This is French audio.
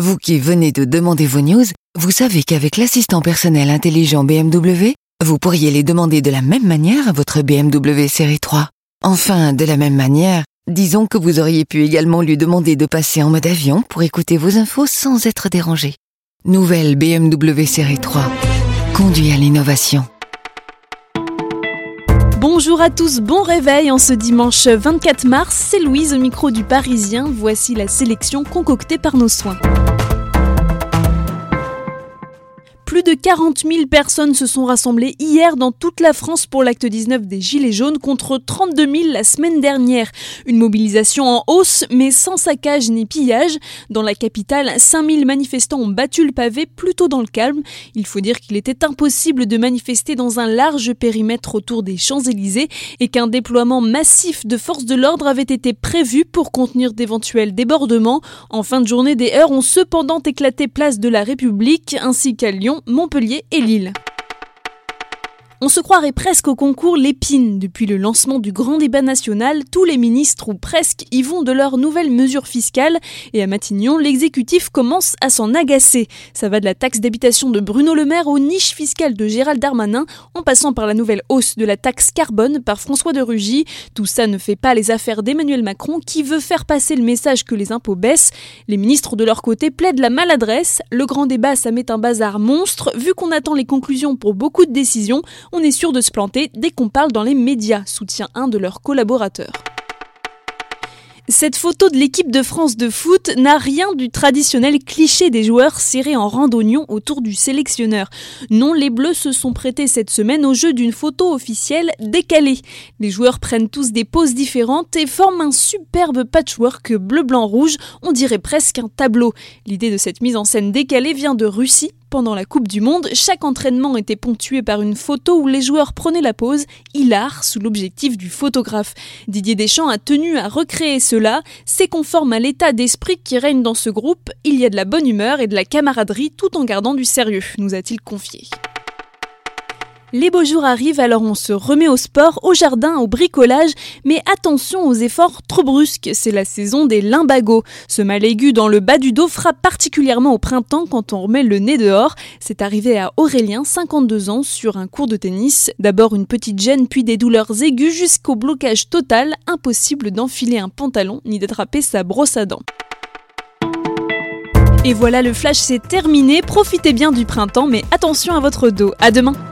Vous qui venez de demander vos news, vous savez qu'avec l'assistant personnel intelligent BMW, vous pourriez les demander de la même manière à votre BMW série 3. Enfin, de la même manière, disons que vous auriez pu également lui demander de passer en mode avion pour écouter vos infos sans être dérangé. Nouvelle BMW série 3. Conduit à l'innovation. Bonjour à tous, bon réveil en ce dimanche 24 mars, c'est Louise au micro du Parisien, voici la sélection concoctée par nos soins. Plus de 40 000 personnes se sont rassemblées hier dans toute la France pour l'acte 19 des Gilets jaunes contre 32 000 la semaine dernière. Une mobilisation en hausse mais sans saccage ni pillage. Dans la capitale, 5 000 manifestants ont battu le pavé plutôt dans le calme. Il faut dire qu'il était impossible de manifester dans un large périmètre autour des Champs-Élysées et qu'un déploiement massif de forces de l'ordre avait été prévu pour contenir d'éventuels débordements. En fin de journée, des heures ont cependant éclaté place de la République ainsi qu'à Lyon Montpellier et Lille. On se croirait presque au concours Lépine. Depuis le lancement du grand débat national, tous les ministres ou presque y vont de leurs nouvelles mesures fiscales et à Matignon, l'exécutif commence à s'en agacer. Ça va de la taxe d'habitation de Bruno Le Maire aux niches fiscales de Gérald Darmanin en passant par la nouvelle hausse de la taxe carbone par François de Rugy. Tout ça ne fait pas les affaires d'Emmanuel Macron qui veut faire passer le message que les impôts baissent. Les ministres de leur côté plaident la maladresse. Le grand débat, ça met un bazar monstre. Vu qu'on attend les conclusions pour beaucoup de décisions, on est sûr de se planter dès qu'on parle dans les médias, soutient un de leurs collaborateurs. Cette photo de l'équipe de France de foot n'a rien du traditionnel cliché des joueurs serrés en randonnion autour du sélectionneur. Non, les Bleus se sont prêtés cette semaine au jeu d'une photo officielle décalée. Les joueurs prennent tous des poses différentes et forment un superbe patchwork bleu-blanc-rouge, on dirait presque un tableau. L'idée de cette mise en scène décalée vient de Russie, pendant la Coupe du Monde, chaque entraînement était ponctué par une photo où les joueurs prenaient la pose, hilar, sous l'objectif du photographe. Didier Deschamps a tenu à recréer cela. C'est conforme à l'état d'esprit qui règne dans ce groupe. Il y a de la bonne humeur et de la camaraderie tout en gardant du sérieux, nous a-t-il confié. Les beaux jours arrivent, alors on se remet au sport, au jardin, au bricolage, mais attention aux efforts trop brusques, c'est la saison des limbagos. Ce mal aigu dans le bas du dos frappe particulièrement au printemps quand on remet le nez dehors. C'est arrivé à Aurélien, 52 ans, sur un cours de tennis. D'abord une petite gêne, puis des douleurs aiguës jusqu'au blocage total, impossible d'enfiler un pantalon ni d'attraper sa brosse à dents. Et voilà, le flash c'est terminé. Profitez bien du printemps, mais attention à votre dos. À demain!